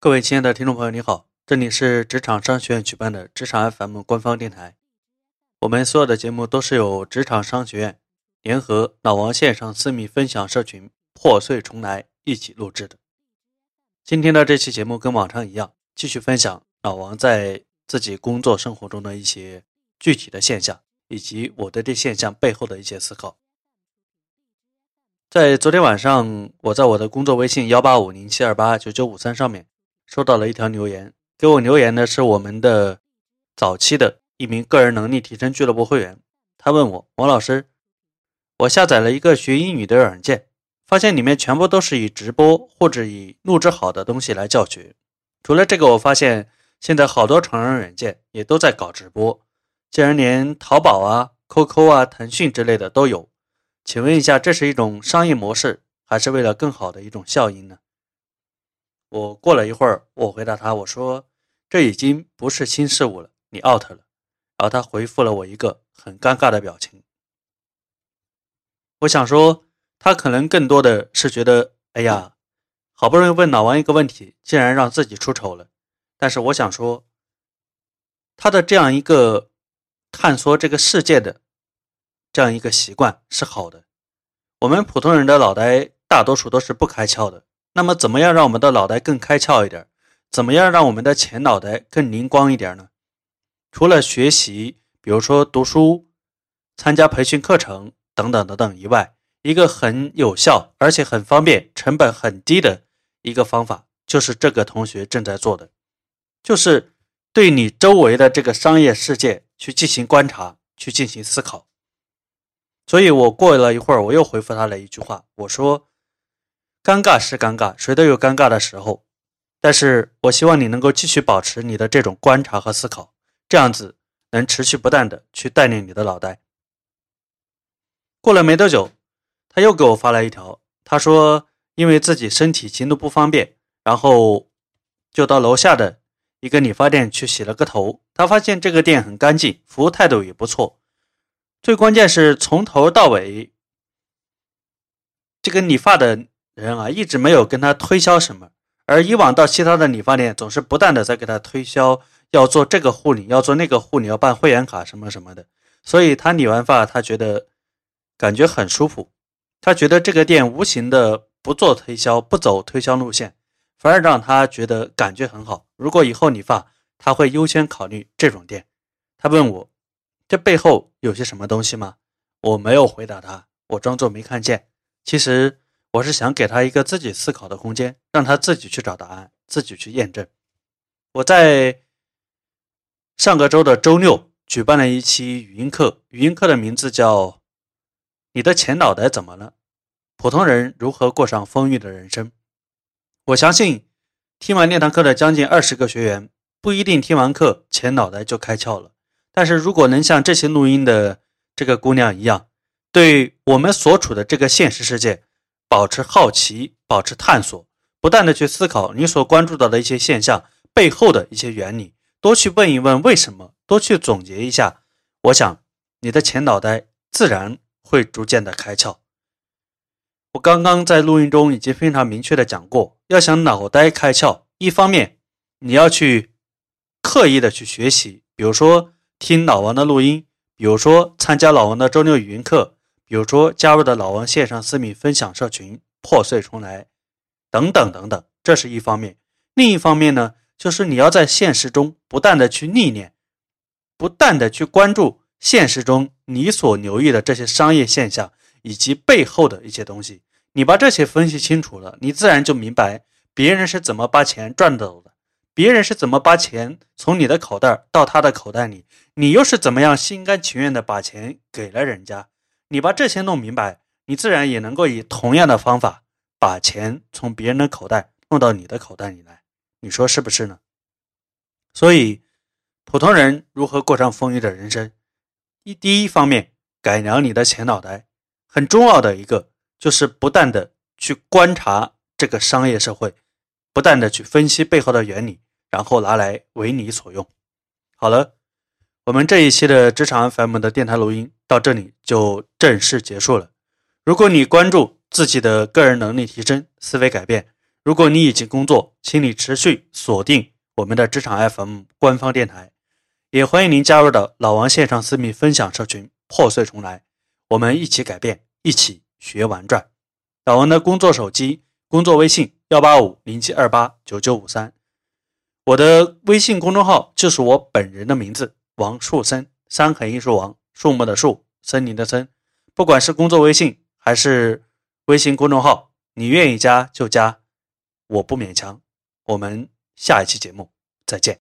各位亲爱的听众朋友，你好，这里是职场商学院举办的职场 FM 官方电台。我们所有的节目都是由职场商学院联合老王线上私密分享社群破碎重来一起录制的。今天的这期节目跟往常一样，继续分享老王在自己工作生活中的一些具体的现象，以及我对这现象背后的一些思考。在昨天晚上，我在我的工作微信幺八五零七二八九九五三上面。收到了一条留言，给我留言的是我们的早期的一名个人能力提升俱乐部会员。他问我：“王老师，我下载了一个学英语的软件，发现里面全部都是以直播或者以录制好的东西来教学。除了这个，我发现现在好多成人软件也都在搞直播，竟然连淘宝啊、QQ 啊、腾讯之类的都有。请问一下，这是一种商业模式，还是为了更好的一种效应呢？”我过了一会儿，我回答他，我说：“这已经不是新事物了，你 out 了。”然后他回复了我一个很尴尬的表情。我想说，他可能更多的是觉得，哎呀，好不容易问老王一个问题，竟然让自己出丑了。但是我想说，他的这样一个探索这个世界的这样一个习惯是好的。我们普通人的脑袋大多数都是不开窍的。那么，怎么样让我们的脑袋更开窍一点？怎么样让我们的前脑袋更灵光一点呢？除了学习，比如说读书、参加培训课程等等等等以外，一个很有效而且很方便、成本很低的一个方法，就是这个同学正在做的，就是对你周围的这个商业世界去进行观察、去进行思考。所以我过了一会儿，我又回复他了一句话，我说。尴尬是尴尬，谁都有尴尬的时候。但是我希望你能够继续保持你的这种观察和思考，这样子能持续不断的去锻炼你的脑袋。过了没多久，他又给我发来一条，他说因为自己身体行动不方便，然后就到楼下的一个理发店去洗了个头。他发现这个店很干净，服务态度也不错，最关键是从头到尾这个理发的。人啊，一直没有跟他推销什么，而以往到其他的理发店，总是不断的在给他推销，要做这个护理，要做那个护理，要办会员卡什么什么的。所以他理完发，他觉得感觉很舒服，他觉得这个店无形的不做推销，不走推销路线，反而让他觉得感觉很好。如果以后理发，他会优先考虑这种店。他问我，这背后有些什么东西吗？我没有回答他，我装作没看见。其实。我是想给他一个自己思考的空间，让他自己去找答案，自己去验证。我在上个周的周六举办了一期语音课，语音课的名字叫《你的前脑袋怎么了？普通人如何过上丰裕的人生》。我相信听完那堂课的将近二十个学员，不一定听完课前脑袋就开窍了，但是如果能像这些录音的这个姑娘一样，对我们所处的这个现实世界。保持好奇，保持探索，不断的去思考你所关注到的一些现象背后的一些原理，多去问一问为什么，多去总结一下，我想你的前脑袋自然会逐渐的开窍。我刚刚在录音中已经非常明确的讲过，要想脑袋开窍，一方面你要去刻意的去学习，比如说听老王的录音，比如说参加老王的周六语音课。比如说，加入的老王线上私密分享社群破碎重来，等等等等，这是一方面。另一方面呢，就是你要在现实中不断的去历练，不断的去关注现实中你所留意的这些商业现象以及背后的一些东西。你把这些分析清楚了，你自然就明白别人是怎么把钱赚走的，别人是怎么把钱从你的口袋到他的口袋里，你又是怎么样心甘情愿的把钱给了人家。你把这些弄明白，你自然也能够以同样的方法把钱从别人的口袋弄到你的口袋里来。你说是不是呢？所以，普通人如何过上丰裕的人生？一第一方面，改良你的前脑袋，很重要的一个就是不断的去观察这个商业社会，不断的去分析背后的原理，然后拿来为你所用。好了。我们这一期的职场 FM 的电台录音到这里就正式结束了。如果你关注自己的个人能力提升、思维改变，如果你已经工作，请你持续锁定我们的职场 FM 官方电台，也欢迎您加入到老王线上私密分享社群，破碎重来，我们一起改变，一起学玩转。老王的工作手机、工作微信：幺八五零七二八九九五三。我的微信公众号就是我本人的名字，王树森，三横一竖王，树木的树，森林的森。不管是工作微信还是微信公众号，你愿意加就加。我不勉强，我们下一期节目再见。